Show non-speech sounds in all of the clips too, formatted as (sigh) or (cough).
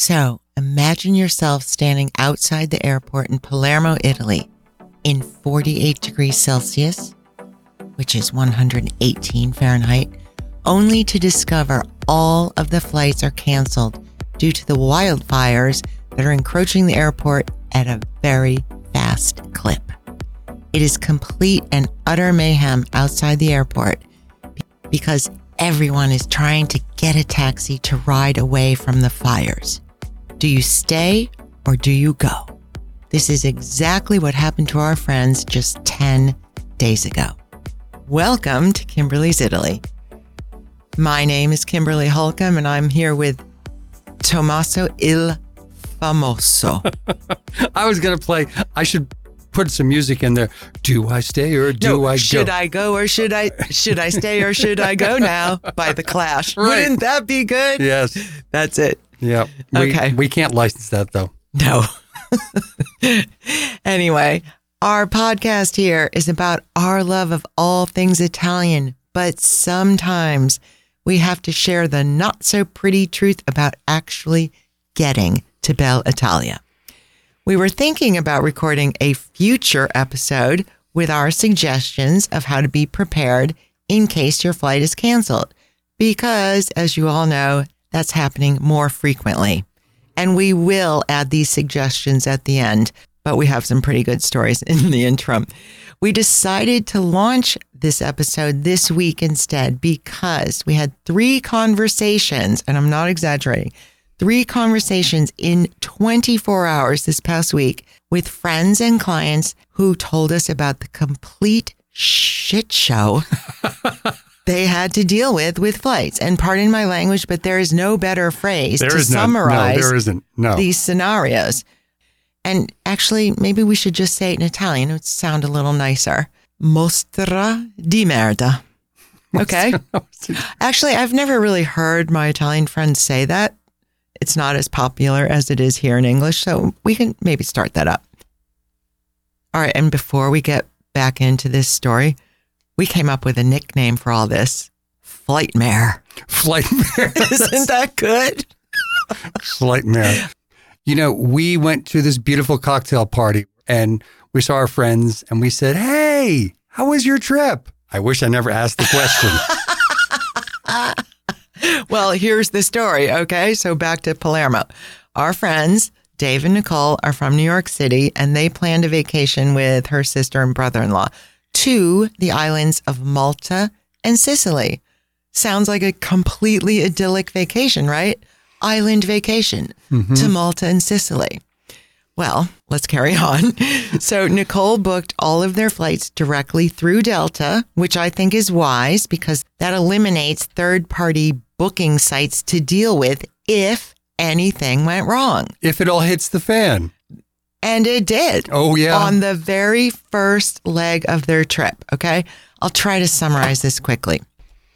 So imagine yourself standing outside the airport in Palermo, Italy, in 48 degrees Celsius, which is 118 Fahrenheit, only to discover all of the flights are canceled due to the wildfires that are encroaching the airport at a very fast clip. It is complete and utter mayhem outside the airport because everyone is trying to get a taxi to ride away from the fires. Do you stay or do you go? This is exactly what happened to our friends just 10 days ago. Welcome to Kimberly's Italy. My name is Kimberly Holcomb and I'm here with Tommaso Il Famoso. (laughs) I was going to play, I should put some music in there. Do I stay or do no, I go? should I go or should I should I stay or should I go now by the Clash? (laughs) Right. Wouldn't that be good? Yes. That's it. Yeah. We, Okay. We can't license that though. No. (laughs) anyway, our podcast here is about our love of all things Italian, but sometimes we have to share the not so pretty truth about actually getting to Belle Italia. We were thinking about recording a future episode with our suggestions of how to be prepared in case your flight is canceled, because as you all know, that's happening more frequently. And we will add these suggestions at the end, but we have some pretty good stories (laughs) in the interim. We decided to launch this episode this week instead because we had three conversations, and I'm not exaggerating, three conversations in 24 hours this past week with friends and clients who told us about the complete shit show (laughs) they had to deal with with flights. And pardon my language, but there is no better phrase There to is no, summarize no, there isn't. No. these scenarios. And actually, maybe we should just say it in Italian. It would sound a little nicer. Mostra di merda. Okay. (laughs) actually, I've never really heard my Italian friends say that. It's not as popular as it is here in English. So we can maybe start that up. All right. And before we get back into this story, we came up with a nickname for all this Flightmare. Flightmare. (laughs) Isn't that good? Flightmare. You know, we went to this beautiful cocktail party and we saw our friends and we said, Hey, how was your trip? I wish I never asked the question. (laughs) Well, here's the story. Okay. So back to Palermo. Our friends, Dave and Nicole, are from New York City and they planned a vacation with her sister and brother in law to the islands of Malta and Sicily. Sounds like a completely idyllic vacation, right? Island vacation mm-hmm. to Malta and Sicily. Well, let's carry on. (laughs) So Nicole booked all of their flights directly through Delta, which I think is wise because that eliminates third party booking sites to deal with if anything went wrong. if it all hits the fan. And it did Oh, yeah. on the very first leg of their trip. Okay. I'll try to summarize this quickly.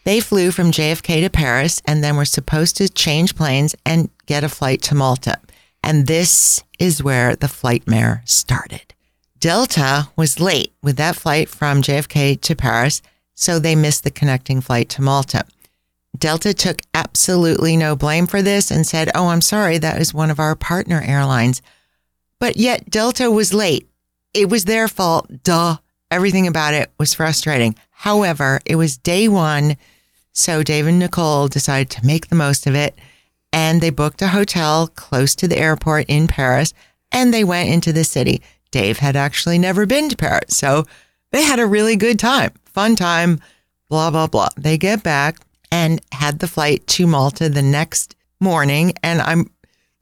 They flew from JFK to Paris and then were supposed to change planes and get a flight to Malta. And this is where the flightmare started. Delta was late with that flight from JFK to Paris, so they missed the connecting flight to Malta. Delta took absolutely no blame for this and said, Oh, I'm sorry, that is one of our partner airlines. But yet Delta was late. It was their fault. Duh. Everything about it was frustrating. However, it was day one. So Dave and Nicole decided to make the most of it and they booked a hotel close to the airport in Paris and they went into the city. Dave had actually never been to Paris. So they had a really good time, fun time, blah, blah, blah. They get back and had the flight to Malta the next morning. And I'm,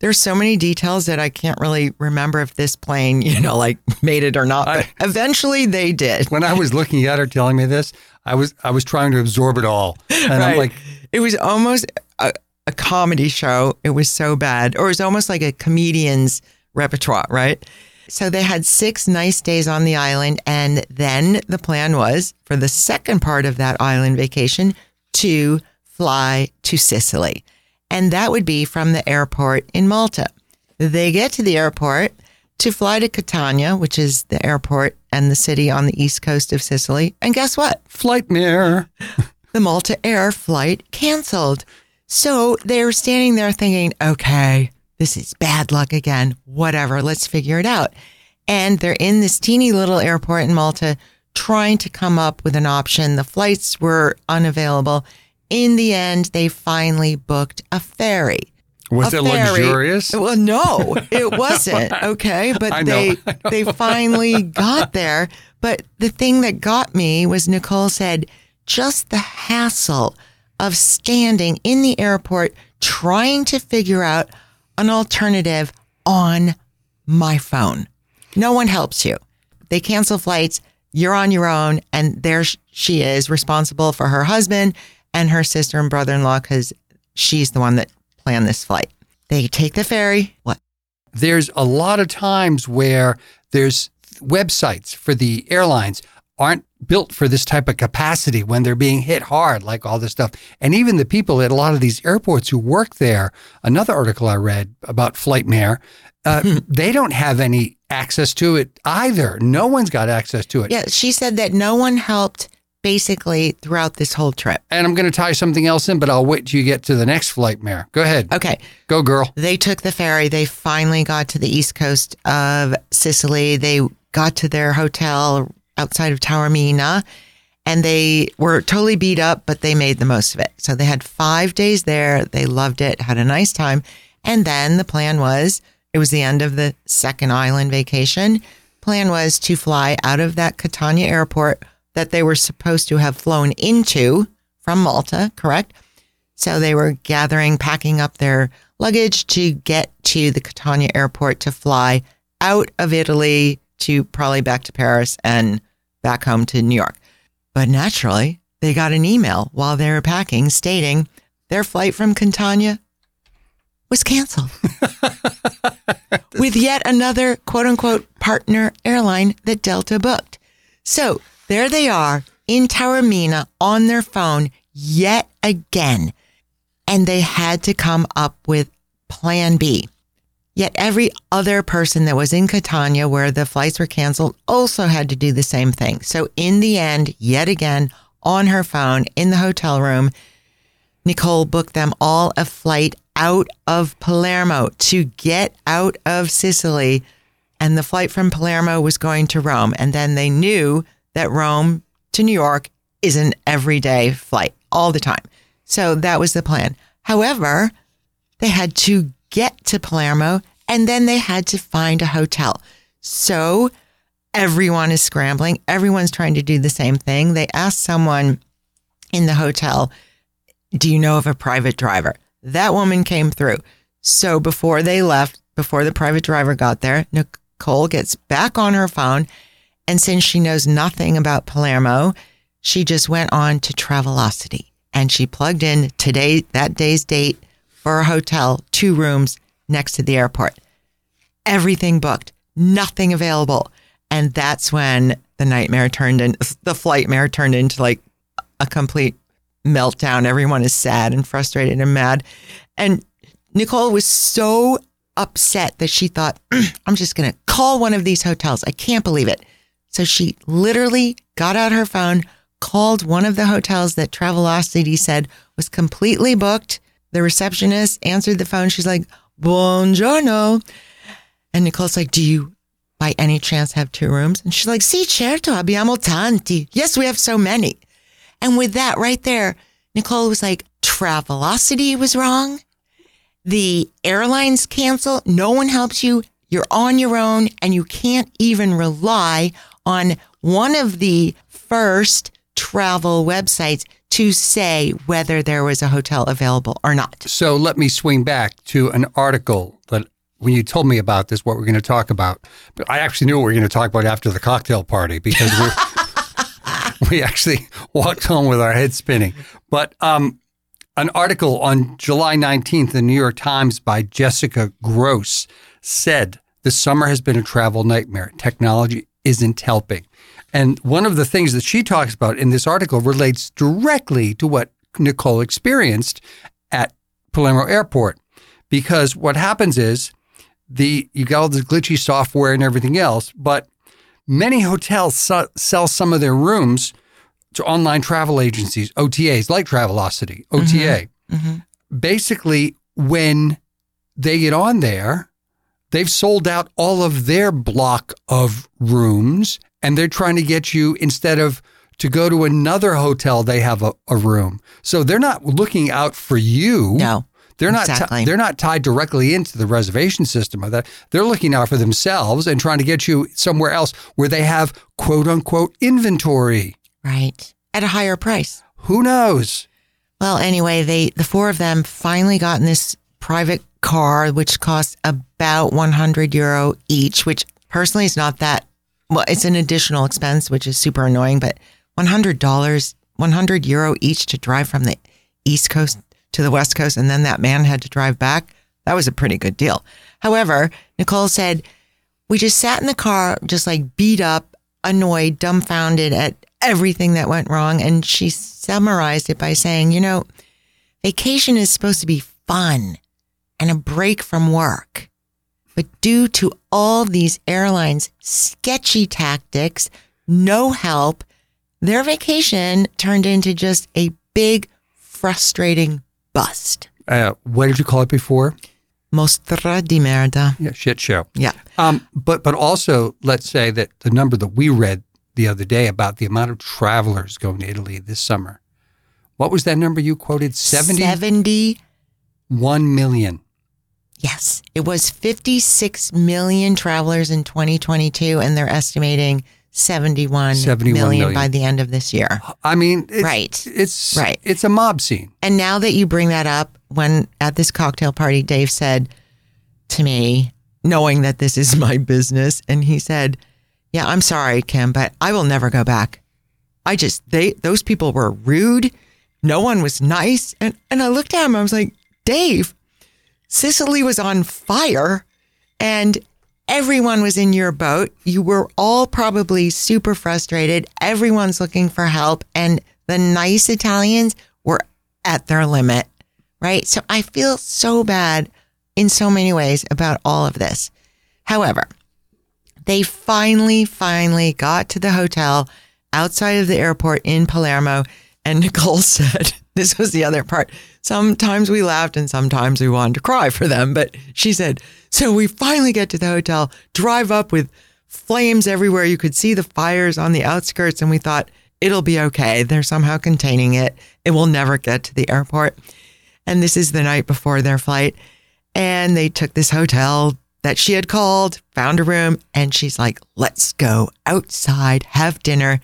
there's so many details that I can't really remember if this plane, (laughs) you know, like made it or not. But eventually they did. when I was (laughs) looking at her telling me this, I was I was trying to absorb it all. And I'm like, it was almost a, a comedy show. It was so bad, or it was almost like a comedian's repertoire, right? So they had six nice days on the island. And then the plan was for the second part of that island vacation to fly to Sicily. And that would be from the airport in Malta. They get to the airport to fly to Catania, which is the airport and the city on the east coast of Sicily. And guess what? flightmare. (laughs) the Malta Air flight canceled. So they were standing there thinking, okay, this is bad luck again. Whatever, let's figure it out. And they're in this teeny little airport in Malta trying to come up with an option. The flights were unavailable. In the end, they finally booked a ferry. Was a it ferry. luxurious? Well, no, it wasn't. (laughs) Okay. But know, they (laughs) they finally got there. But the thing that got me was Nicole said just the hassle of standing in the airport trying to figure out an alternative on my phone. No one helps you. They cancel flights. You're on your own. And there she is responsible for her husband and her sister and brother in law because she's the one that planned this flight. They take the ferry. What? there's a lot of times where there's websites for the airlines aren't built for this type of capacity when they're being hit hard, like all this stuff. And even the people at a lot of these airports who work there, another article I read about Flightmare, uh, (laughs) they don't have any access to it either. No one's got access to it. Yeah, she said that no one helped basically throughout this whole trip. And I'm going to tie something else in, but I'll wait till you get to the next Flightmare. Go ahead. Okay, Go, girl. they took the ferry. They finally got to the east coast of Sicily. They got to their hotel outside of Taormina and they were totally beat up, but they made the most of it. So they had five days there. They loved it, had a nice time. And then the plan was it was the end of the second island vacation. Plan was to fly out of that Catania airport that they were supposed to have flown into from Malta, correct? So they were gathering, packing up their luggage to get to the Catania airport to fly out of Italy to probably back to Paris and back home to New York. But naturally, they got an email while they were packing stating their flight from Catania was canceled (laughs) with yet another quote unquote partner airline that Delta booked. So there they are in Taormina on their phone yet again. And they had to come up with plan B. Yet every other person that was in Catania where the flights were canceled also had to do the same thing. So in the end, yet again, on her phone in the hotel room, Nicole booked them all a flight out of Palermo to get out of Sicily. And the flight from Palermo was going to Rome. And then they knew that Rome to New York is an everyday flight all the time. So that was the plan. However, they had to get to Palermo and then they had to find a hotel. So everyone is scrambling. Everyone's trying to do the same thing. They asked someone in the hotel, Do you know of a private driver? That woman came through. So before they left, before the private driver got there, Nicole gets back on her phone. And since she knows nothing about Palermo, she just went on to Travelocity and she plugged in today, that day's date for a hotel, two rooms next to the airport. Everything booked, nothing available. And that's when the nightmare turned in, the flight mare turned into like a complete meltdown. Everyone is sad and frustrated and mad. And Nicole was so upset that she thought, (clears throat) I'm just going to call one of these hotels. I can't believe it. So she literally got out her phone, called one of the hotels that Travelocity said was completely booked. The receptionist answered the phone. She's like, Buongiorno. And Nicole's like, Do you by any chance have two rooms? And she's like, Sì, certo, abbiamo tanti. Yes, we have so many. And with that right there, Nicole was like, Travelocity was wrong. The airlines cancel. No one helps you. You're on your own and you can't even rely on one of the first travel websites to say whether there was a hotel available or not. So let me swing back to an article that when you told me about this, what we're going to talk about. But I actually knew what we were going to talk about after the cocktail party because we (laughs) we actually walked home with our heads spinning. But um, an article on July 19th in the New York Times by Jessica Gross said the summer has been a travel nightmare. Technology isn't helping. And one of the things that she talks about in this article relates directly to what Nicole experienced at Palermo Airport. Because what happens is the you got all this glitchy software and everything else, but many hotels su- sell some of their rooms to online travel agencies, OTAs like Travelocity, OTA. Mm-hmm. Mm-hmm. Basically, when they get on there, they've sold out all of their block of rooms, and they're trying to get you instead of to go to another hotel, they have a, a room. So they're not looking out for you. No. They're not Exactly. they're not tied directly into the reservation system of that. They're looking out for themselves and trying to get you somewhere else where they have quote unquote inventory. Right. At a higher price. Who knows? Well, anyway, they the four of them finally got in this private car, which costs about 100 euro each, which personally is not that. Well, it's an additional expense, which is super annoying, but $100, 100 euro each to drive from the East Coast to the West Coast, and then that man had to drive back. That was a pretty good deal. However, Nicole said, we just sat in the car, just like beat up, annoyed, dumbfounded at everything that went wrong. And she summarized it by saying, you know, vacation is supposed to be fun and a break from work. But due to all these airlines' sketchy tactics, no help, their vacation turned into just a big, frustrating bust. Uh, what did you call it before? Mostra di merda. Yeah, shit show. Yeah. Um, but but also, let's say that the number that we read the other day about the amount of travelers going to Italy this summer. What was that number you quoted? 71 70 million. Yes, it was 56 million travelers in 2022, and they're estimating 71, 71 million million. by the end of this year. I mean, it's, Right. It's Right. It's a mob scene. And now that you bring that up, when at this cocktail party, Dave said to me, knowing that this is (laughs) my business, and he said, "Yeah, I'm sorry, Kim, but I will never go back. I just they those people were rude. No one was nice." And and I looked at him. I was like, "Dave, Sicily was on fire, and." Everyone was in your boat. You were all probably super frustrated. Everyone's looking for help. And the nice Italians were at their limit, right? So I feel so bad in so many ways about all of this. However, they finally, finally got to the hotel outside of the airport in Palermo. And (laughs) Nicole said, this was the other part. Sometimes we laughed and sometimes we wanted to cry for them. But she said, so we finally get to the hotel, drive up with flames everywhere. You could see the fires on the outskirts. And we thought, it'll be okay. They're somehow containing it. It will never get to the airport. And this is the night before their flight. And they took this hotel that she had called, found a room, and she's like, let's go outside, have dinner.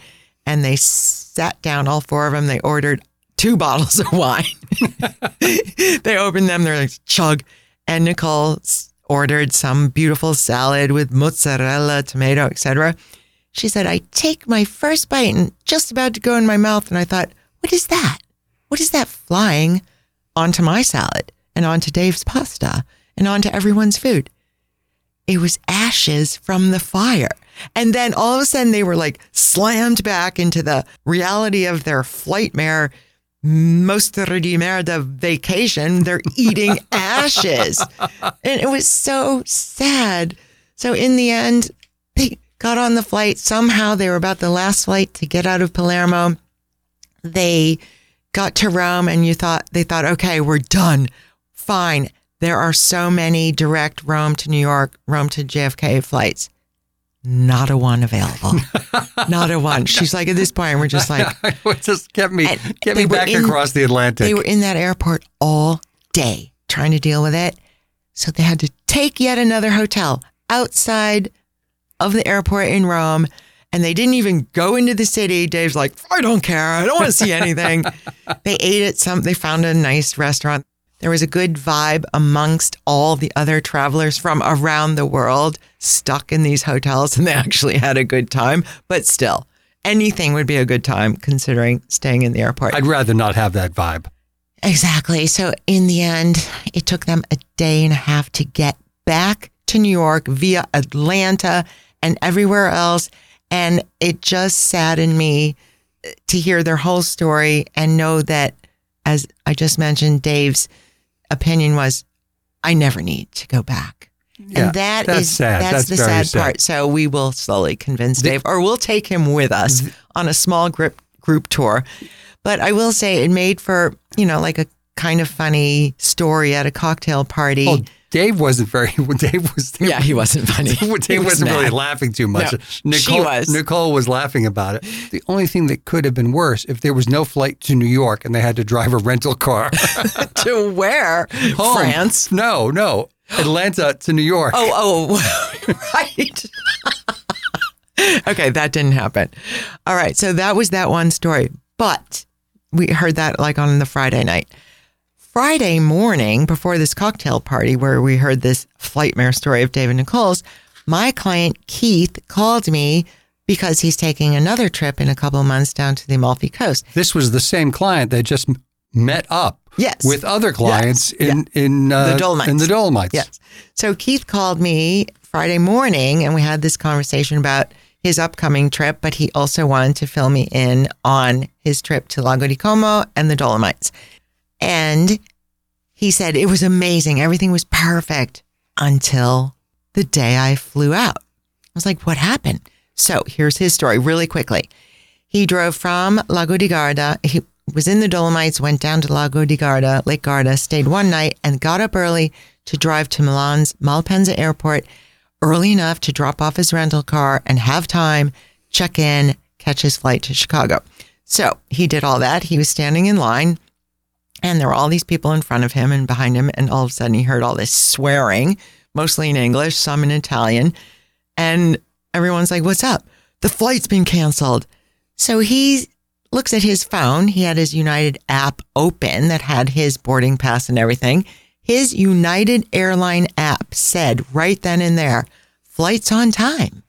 And they sat down, all four of them. They ordered two (laughs) bottles of wine. (laughs) they opened them, they're like, chug. And Nicole ordered some beautiful salad with mozzarella, tomato, etc. She said, I take my first bite and just about to go in my mouth. And I thought, what is that? What is that flying onto my salad and onto Dave's pasta and onto everyone's food? It was ashes from the fire. And then all of a sudden they were like slammed back into the reality of their flightmare Mostra di merda vacation. They're eating (laughs) ashes. And it was so sad. So in the end, they got on the flight. Somehow they were about the last flight to get out of Palermo. They got to Rome and you thought they thought, okay, we're done. Fine. There are so many direct Rome to New York, Rome to JFK flights. Not a one available. (laughs) Not a one. She's like, at this point, we're just like, (laughs) just get me get me back in- across the Atlantic. they were in that airport all day trying to deal with it. So they had to take yet another hotel outside of the airport in Rome. And they didn't even go into the city. Dave's like, I don't care. I don't want to see anything. (laughs) they ate at some, they found a nice restaurant. There was a good vibe amongst all the other travelers from around the world stuck in these hotels, and they actually had a good time. But still, anything would be a good time considering staying in the airport. I'd rather not have that vibe. Exactly. So in the end, it took them a day and a half to get back to New York via Atlanta and everywhere else. And it just saddened me to hear their whole story and know that, as I just mentioned, Dave's opinion was, I never need to go back. Yeah, and that that's is sad. that's, That's the sad, sad. part. So we will slowly convince Dave, or we'll take him with us on a small group group tour. But I will say it made for you know like a kind of funny story at a cocktail party. Oh, Dave wasn't very. (laughs) Dave was. Yeah, he wasn't funny. (laughs) Dave He was wasn't really laughing too much. No, Nicole, she was. Nicole was laughing about it. The only thing that could have been worse if there was no flight to New York and they had to drive a rental car. (laughs) to where? Home. France. No, no, Atlanta to New York. Oh, oh, right. okay, that didn't happen. All right, so that was that one story. But we heard that like on the Friday night. Friday morning, before this cocktail party where we heard this flightmare story of Dave and Nicole's, my client Keith called me because he's taking another trip in a couple of months down to the Amalfi Coast. This was the same client that just met up Yes. with other clients Yes. in in uh, The Dolomites. In the Dolomites. Yes. So Keith called me Friday morning and we had this conversation about his upcoming trip, but he also wanted to fill me in on his trip to Lago di Como and the Dolomites. And he said it was amazing. Everything was perfect until the day I flew out. I was like, what happened? So here's his story really quickly. He drove from Lago di Garda. He was in the Dolomites, went down to Lago di Garda, Lake Garda, stayed one night, and got up early to drive to Milan's Malpensa airport early enough to drop off his rental car and have time, check in, catch his flight to Chicago. So he did all that. He was standing in line, and there were all these people in front of him and behind him. And all of a sudden, he heard all this swearing, mostly in English, some in Italian. And everyone's like, What's up? The flight's been canceled. So he looks at his phone. He had his United app open that had his boarding pass and everything. His United airline app said right then and there, flights on time.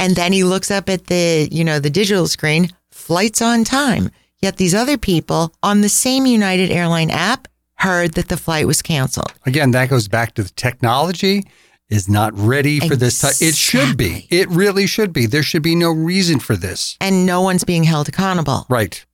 And then he looks up at the, you know, the digital screen, flights on time. Yet these other people on the same United airline app heard that the flight was canceled. Again, that goes back to the technology is not ready for this time. It should be. It really should be. There should be no reason for this. And no one's being held accountable. Right.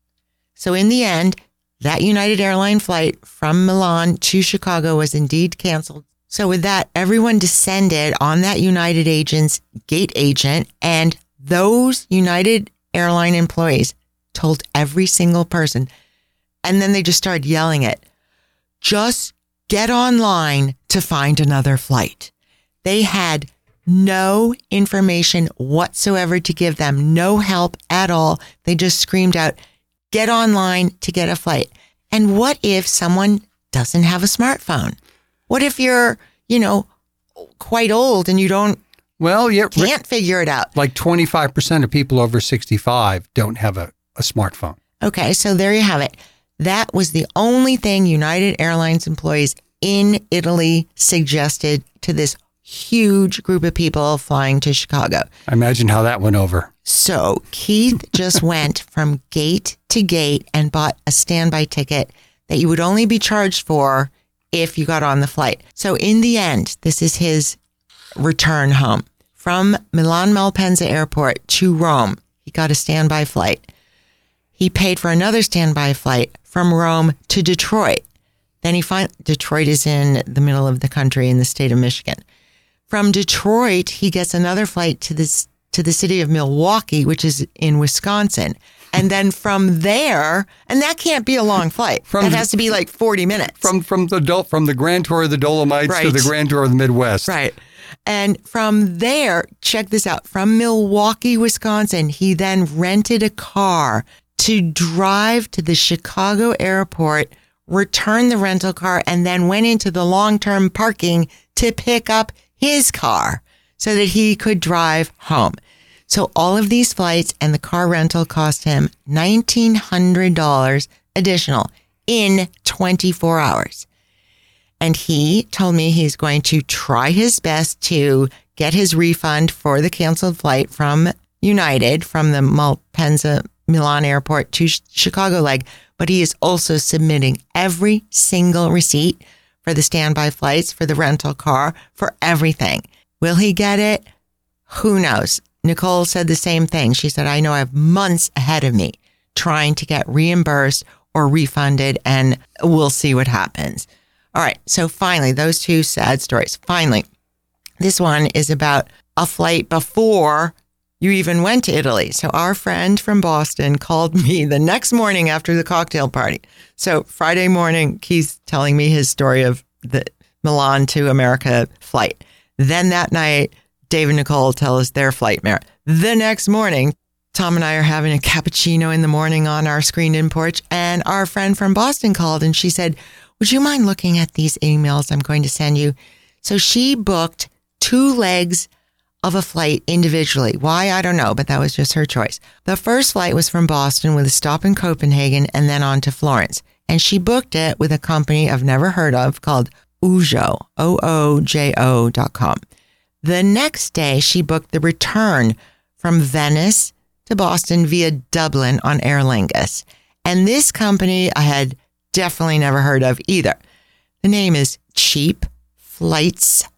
So in the end, that United airline flight from Milan to Chicago was indeed canceled. So with that, everyone descended on that United agent's gate agent and those United airline employees told every single person. And then they just started yelling it. Just get online to find another flight. They had no information whatsoever to give them, no help at all. They just screamed out, get online to get a flight. And what if someone doesn't have a smartphone? What if you're, you know, quite old and you don't Well, yeah, can't figure it out? like 25% of people over 65 don't have a, a smartphone. Okay, so there you have it. That was the only thing United Airlines employees in Italy suggested to this huge group of people flying to Chicago. I imagine how that went over. So Keith (laughs) just went from gate to gate and bought a standby ticket that you would only be charged for if you got on the flight. So in the end, this is his return home from Milan Malpensa Airport to Rome. He got a standby flight. He paid for another standby flight from Rome to Detroit. Then he find Detroit is in the middle of the country in the state of Michigan. From Detroit, he gets another flight to this to the city of Milwaukee, which is in Wisconsin. And then from there, and that can't be a long flight. From that has to be like 40 minutes. From from the from the Grand Tour of the Dolomites to the Grand Tour of the Midwest. Right. And from there, check this out from Milwaukee, Wisconsin, he then rented a car to drive to the Chicago airport, return the rental car, and then went into the long term parking to pick up his car so that he could drive home. So all of these flights and the car rental cost him $1,900 additional in 24 hours. And he told me he's going to try his best to get his refund for the canceled flight from United from the Malpensa Milan airport to Chicago leg. But he is also submitting every single receipt for the standby flights, for the rental car, for everything. Will he get it? Who knows? Nicole said the same thing. She said, I know I have months ahead of me trying to get reimbursed or refunded, and we'll see what happens. All right. So finally, those two sad stories. Finally, this one is about a flight before you even went to Italy. So our friend from Boston called (laughs) me the next morning after the cocktail party. So Friday morning, he's telling me his story of the Milan to America flight. Then that night, Dave and Nicole tell us their flightmare. The next morning, Tom and I are having a cappuccino in the morning on our screened in porch, and our friend from Boston called and she said, Would you mind looking at these emails I'm going to send you? So she booked two legs of a flight individually. Why? I don't know, but that was just her choice. The first flight was from Boston with a stop in Copenhagen and then on to Florence. And she booked it with a company I've never heard of called Oojo, O-O-J-O dot com. The next day, she booked the return from Venice to Boston via Dublin on Aer Lingus. And this company I had definitely never heard of either. The name is Cheap Flights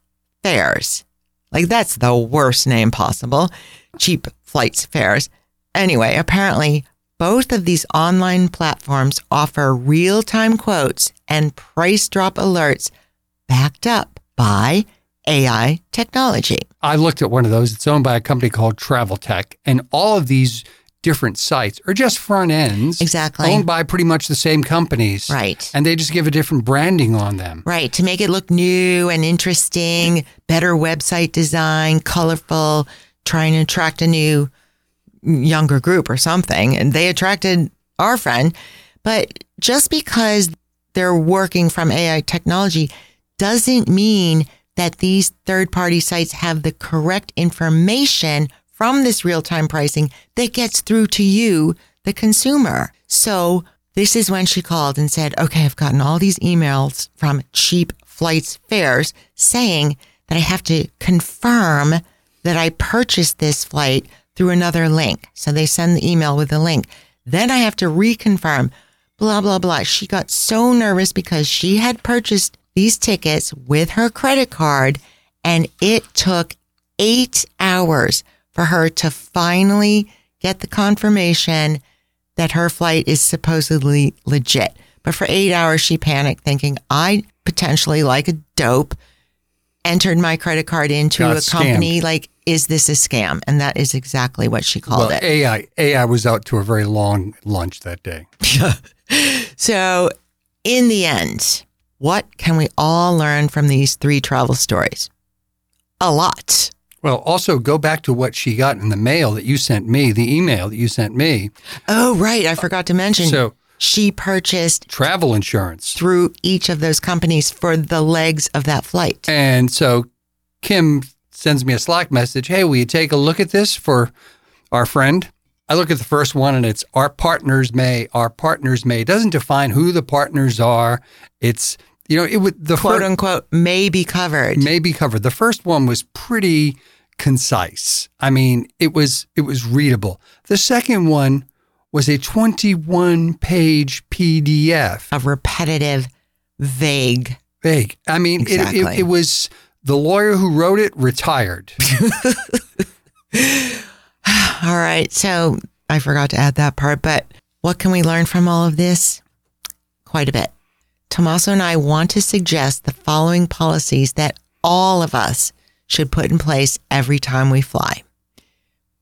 Fares. Like that's the worst name possible. Cheap Flights Fares. Anyway, apparently both of these online platforms offer real-time quotes and price drop alerts backed up by AI technology. I looked at one of those. It's owned by a company called Travel Tech, and all of these different sites are just front ends. Exactly. Owned by pretty much the same companies. Right. And they just give a different branding on them. Right. To make it look new and interesting, better website design, colorful, trying to attract a new younger group or something. And they attracted our friend. But just because they're working from AI technology doesn't mean that these third party sites have the correct information from this real time pricing that gets through to you, the consumer. So this is when she called and said, okay, I've gotten all these emails from cheap flights fares saying that I have to confirm that I purchased this flight through another link. So they send the email with the link. Then I have to reconfirm, blah, blah, blah. She got so nervous because she had purchased these tickets with her credit card and it took eight hours for her to finally get the confirmation that her flight is supposedly legit. But for eight hours, she panicked thinking, I potentially like a dope entered my credit card into Got a scammed. company. Like, is this a scam? And that is exactly what she called well, it. AI AI was out to a very long lunch that day. (laughs) So, in the end, what can we all learn from these three travel stories? A lot. Well, also go back to what she got in the mail that you sent me, the email that you sent me. Oh, right. I forgot to mention So she purchased travel insurance. through each of those companies for the legs of that flight. And so Kim sends me a Slack message. Hey, will you take a look at this for our friend? I look at the first one and it's our partners may, our partners may. It doesn't define who the partners are. It's, you know, it would, the Quote fir- unquote, may be covered. may be covered. The first one was pretty concise. I mean, it was, it was readable. The second one was a 21 page PDF. of repetitive, vague. Vague. I mean, it, it, Exactly. it was the lawyer who wrote it retired. (laughs) All right. So I forgot to add that part, but what can we learn from all of this? Quite a bit. Tommaso and I want to suggest the following policies that all of us should put in place every time we fly.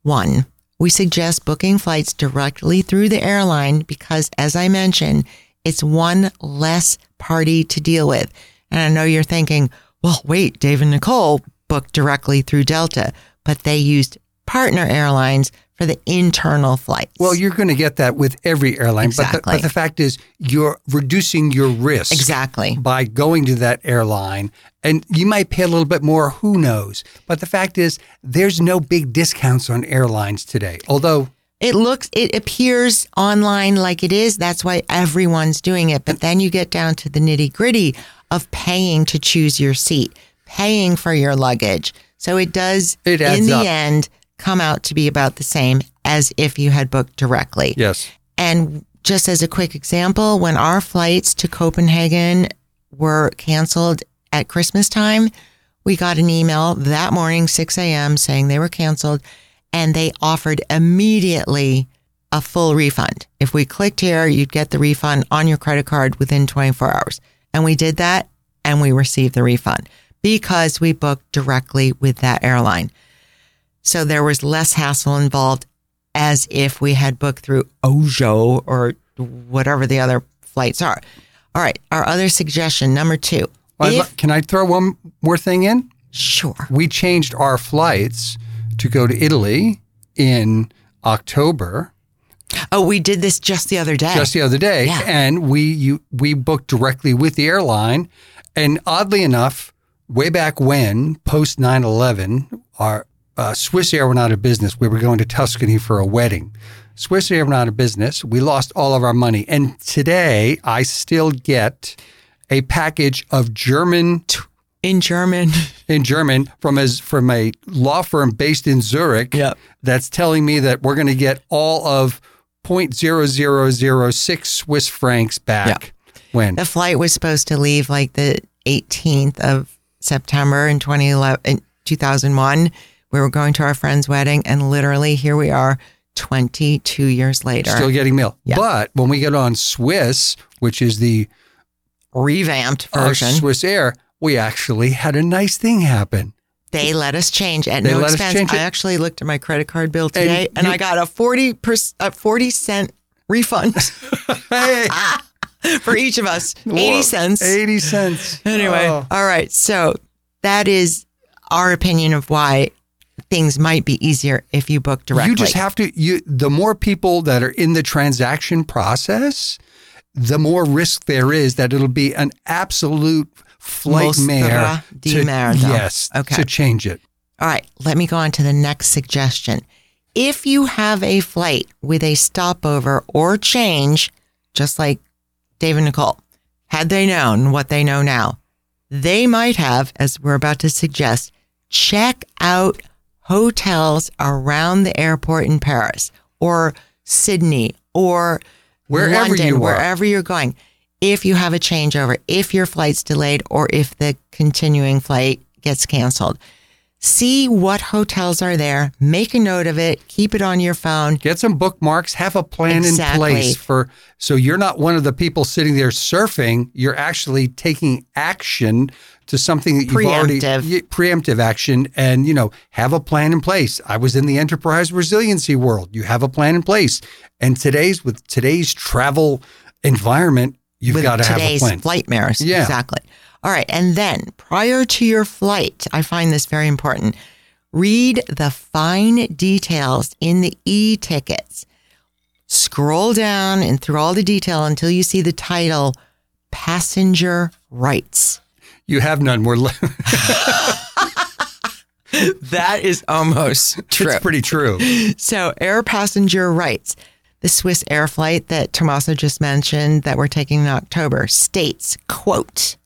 One, we suggest booking flights directly through the airline because, as I mentioned, it's one less party to deal with. And I know you're thinking, well, wait, Dave and Nicole booked directly through Delta, but they used partner airlines for the internal flights. Well, you're going to get that with every airline, but, the, Exactly. but the fact is, you're reducing your risk exactly. by going to that airline, and you might pay a little bit more. Who knows? But the fact is, there's no big discounts on airlines today. Although, It looks, it appears online like it is. That's why everyone's doing it. But then you get down to the nitty gritty of paying to choose your seat, paying for your luggage. So it does, It in the up. end, come out to be about the same as if you had booked directly. yes, And just as a quick example, when our flights to Copenhagen were canceled at Christmas time, we got an email that morning, 6 a.m., saying they were canceled and they offered immediately a full refund. If we clicked here, you'd get the refund on your credit card within 24 hours. And we did that and we received the refund because we booked directly with that airline. So there was less hassle involved as if we had booked through Oojo or whatever the other flights are. All right. Our other suggestion, number two, Well, If- can I throw one more thing in? Sure. We changed our flights to go to Italy in October, Oh, we did this just the other day. just the other day, Yeah. and we you, we booked directly with the airline. And oddly enough, way back when, post 9-11, our uh, Swiss Air went out of business. We were going to Tuscany for a wedding. Swiss Air went out of business. We lost all of our money. And today, I still get a package of German in German. (laughs) in German from a, from a law firm based in Zurich Yep. that's telling me that we're going to get all of 0.0006 Swiss francs back. When? The flight was supposed to leave like the 18th of September in 2011, in 2001. We were going to our friend's wedding, and literally here we are 22 years later. Still getting mail. Yeah. But when we get on Swiss, which is the revamped version. Swiss Air, we actually had a nice thing happen. They let us change at They no expense. I actually looked at my credit card bill today, and, you- I got a 40 per, a 40 cent refund (laughs) (laughs) Hey, for each of us. 80 cents. 80 cents. Anyway, Oh. all right. So that is our opinion of why things might be easier if you book directly. You just have to you the more people that are in the transaction process, the more risk there is that it'll be an absolute flight mare to, merda. yes, Okay. to change it. All right, let me go on to the next suggestion. If you have a flight with a stopover or change, just like Dave and Nicole, had they known what they know now, they might have, as we're about to suggest, check out hotels around the airport in Paris or Sydney or Wherever London, you are. wherever you're going. If you have a changeover, if your flight's delayed, or if the continuing flight gets canceled, see what hotels are there, make a note of it, keep it on your phone. Get some bookmarks, have a plan Exactly. in place for so you're not one of the people sitting there surfing, you're actually taking action to something that you've already Preemptive. Yeah, preemptive action and you know, have a plan in place. I was in the enterprise resiliency world. You have a plan in place. And today's with today's travel environment, you've got to have a today's plan. flightmares. Yeah. Exactly. All right. And then prior to your flight, I find this very important. Read the fine details in the e tickets. Scroll down and through all the detail until you see the title Passenger Rights. You have none. We're li- (laughs) That is almost true. it's pretty true. So, air passenger rights. The Swiss air flight that Tommaso just mentioned that we're taking in October states, quote,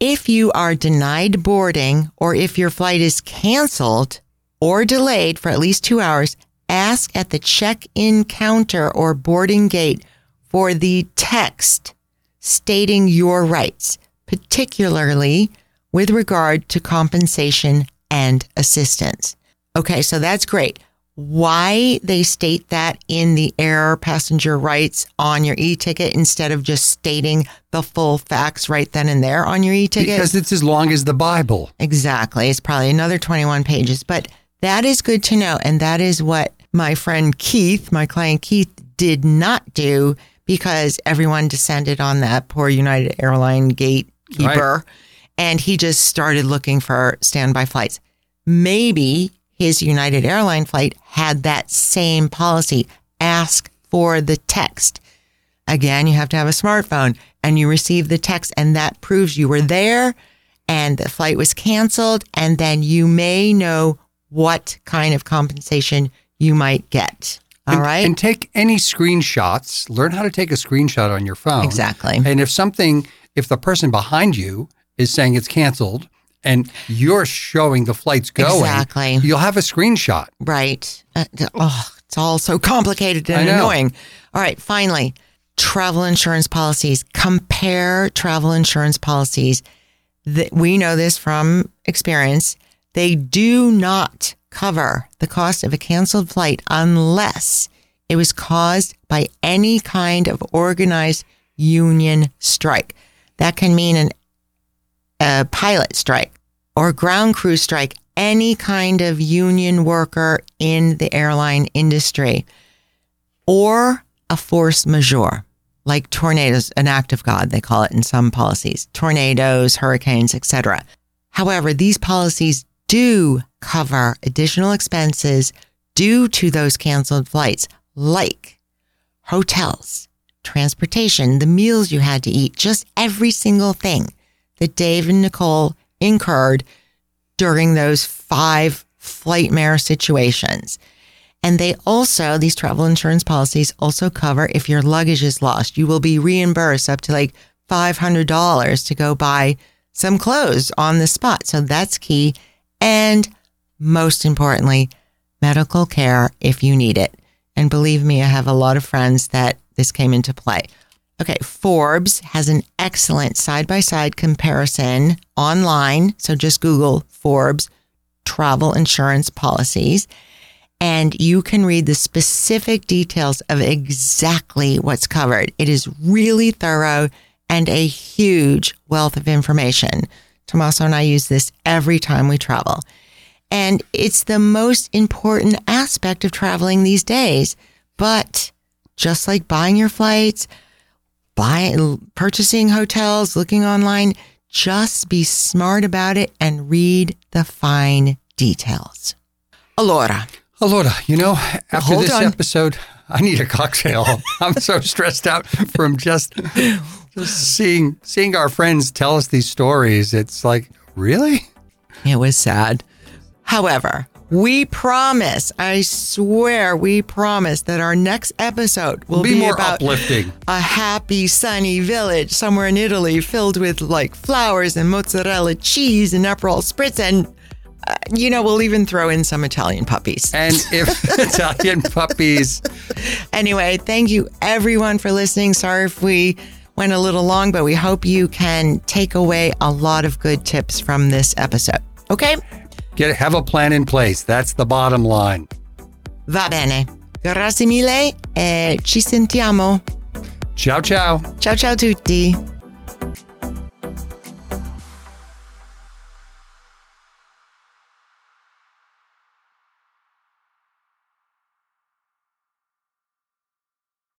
if you are denied boarding or if your flight is canceled or delayed for at least two hours, ask at the check-in counter or boarding gate for the text stating your rights, particularly with regard to compensation and assistance. Okay, so that's great. Why they state that in the air passenger rights on your e-ticket instead of just stating the full facts right then and there on your e-ticket? Because it's as long as the Bible. Exactly. It's probably another 21 pages, but that is good to know. And that is what my friend Keith, my client Keith, did not do because everyone descended on that poor United Airline gatekeeper and he just started looking for standby flights. Maybe his United Airline flight had that same policy. Ask for the text. Again, you have to have a smartphone and you receive the text and that proves you were there and the flight was canceled. And then you may know what kind of compensation you might get. All and, right. And take any screenshots. Learn how to take a screenshot on your phone. Exactly. And if something, if the person behind you is saying it's canceled and you're showing the flight's going, Exactly. you'll have a screenshot. Right. Uh, oh, it's all so complicated and annoying. All right. Finally, travel insurance policies. Compare travel insurance policies. That we know this from experience. They do not cover the cost of a canceled flight unless it was caused by any kind of organized union strike. That can mean an, a pilot strike or ground crew strike, any kind of union worker in the airline industry, or a force majeure, like tornadoes, an act of God, they call it in some policies, tornadoes, hurricanes, etc. However, these policies do cover additional expenses due to those canceled flights, like hotels, transportation, the meals you had to eat, just every single thing that Dave and Nicole incurred during those five flightmare situations. And they also, these travel insurance policies also cover if your luggage is lost, you will be reimbursed up to like $500 to go buy some clothes on the spot. So that's key. And most importantly, medical care if you need it. And believe me, I have a lot of friends that this came into play. Okay, Forbes has an excellent side by side comparison online. So just Google Forbes travel insurance policies and you can read the specific details of exactly what's covered. It is really thorough and a huge wealth of information. Tommaso and I use this every time we travel. And it's the most important aspect of traveling these days. But just like buying your flights, buying, purchasing hotels, looking online, just be smart about it and read the fine details. Allora. Allora, you know, after Hold this on. episode, I need a cocktail. (laughs) I'm so stressed out from just, just seeing seeing our friends tell us these stories. It's like, really? It was sad. However, we promise, I swear, we promise that our next episode will Be be, more about uplifting. a happy, sunny village somewhere in Italy filled with like flowers and mozzarella cheese and Aperol spritz. And, uh, you know, we'll even throw in some Italian puppies. And if (laughs) Italian puppies, Anyway, thank you everyone for listening. Sorry if we went a little long, but we hope you can take away a lot of good tips from this episode. Okay? Get have a plan in place. That's the bottom line. Va bene. Grazie mille e ci sentiamo. Ciao, ciao. Ciao ciao tutti.